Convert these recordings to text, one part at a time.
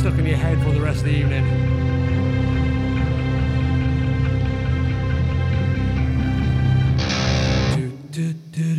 stuck in your head for the rest of the evening. And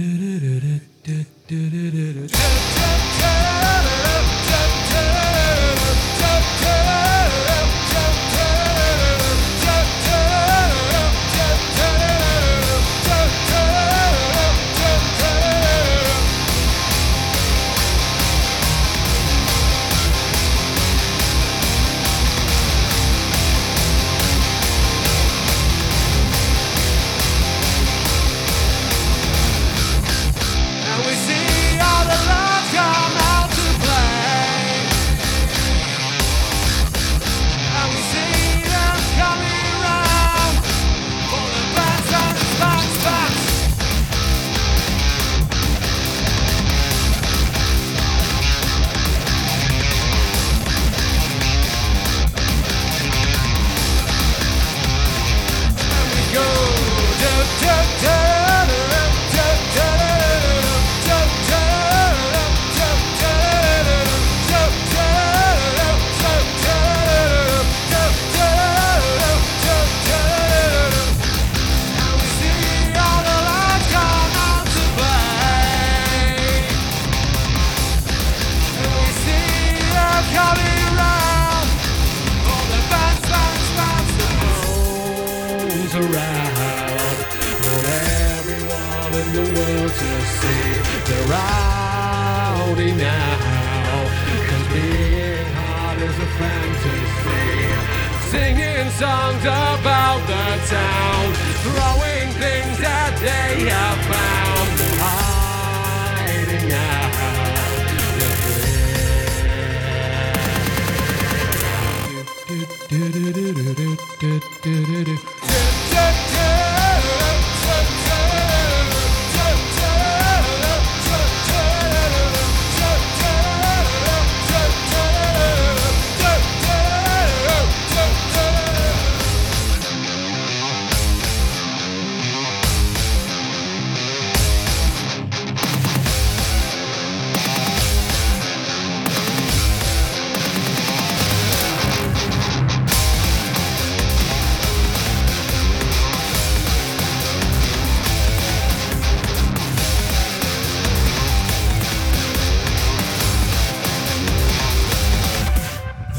see. They're rowdy now, 'cause being hard is a fantasy. Singing songs about the town, throwing things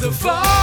the fall.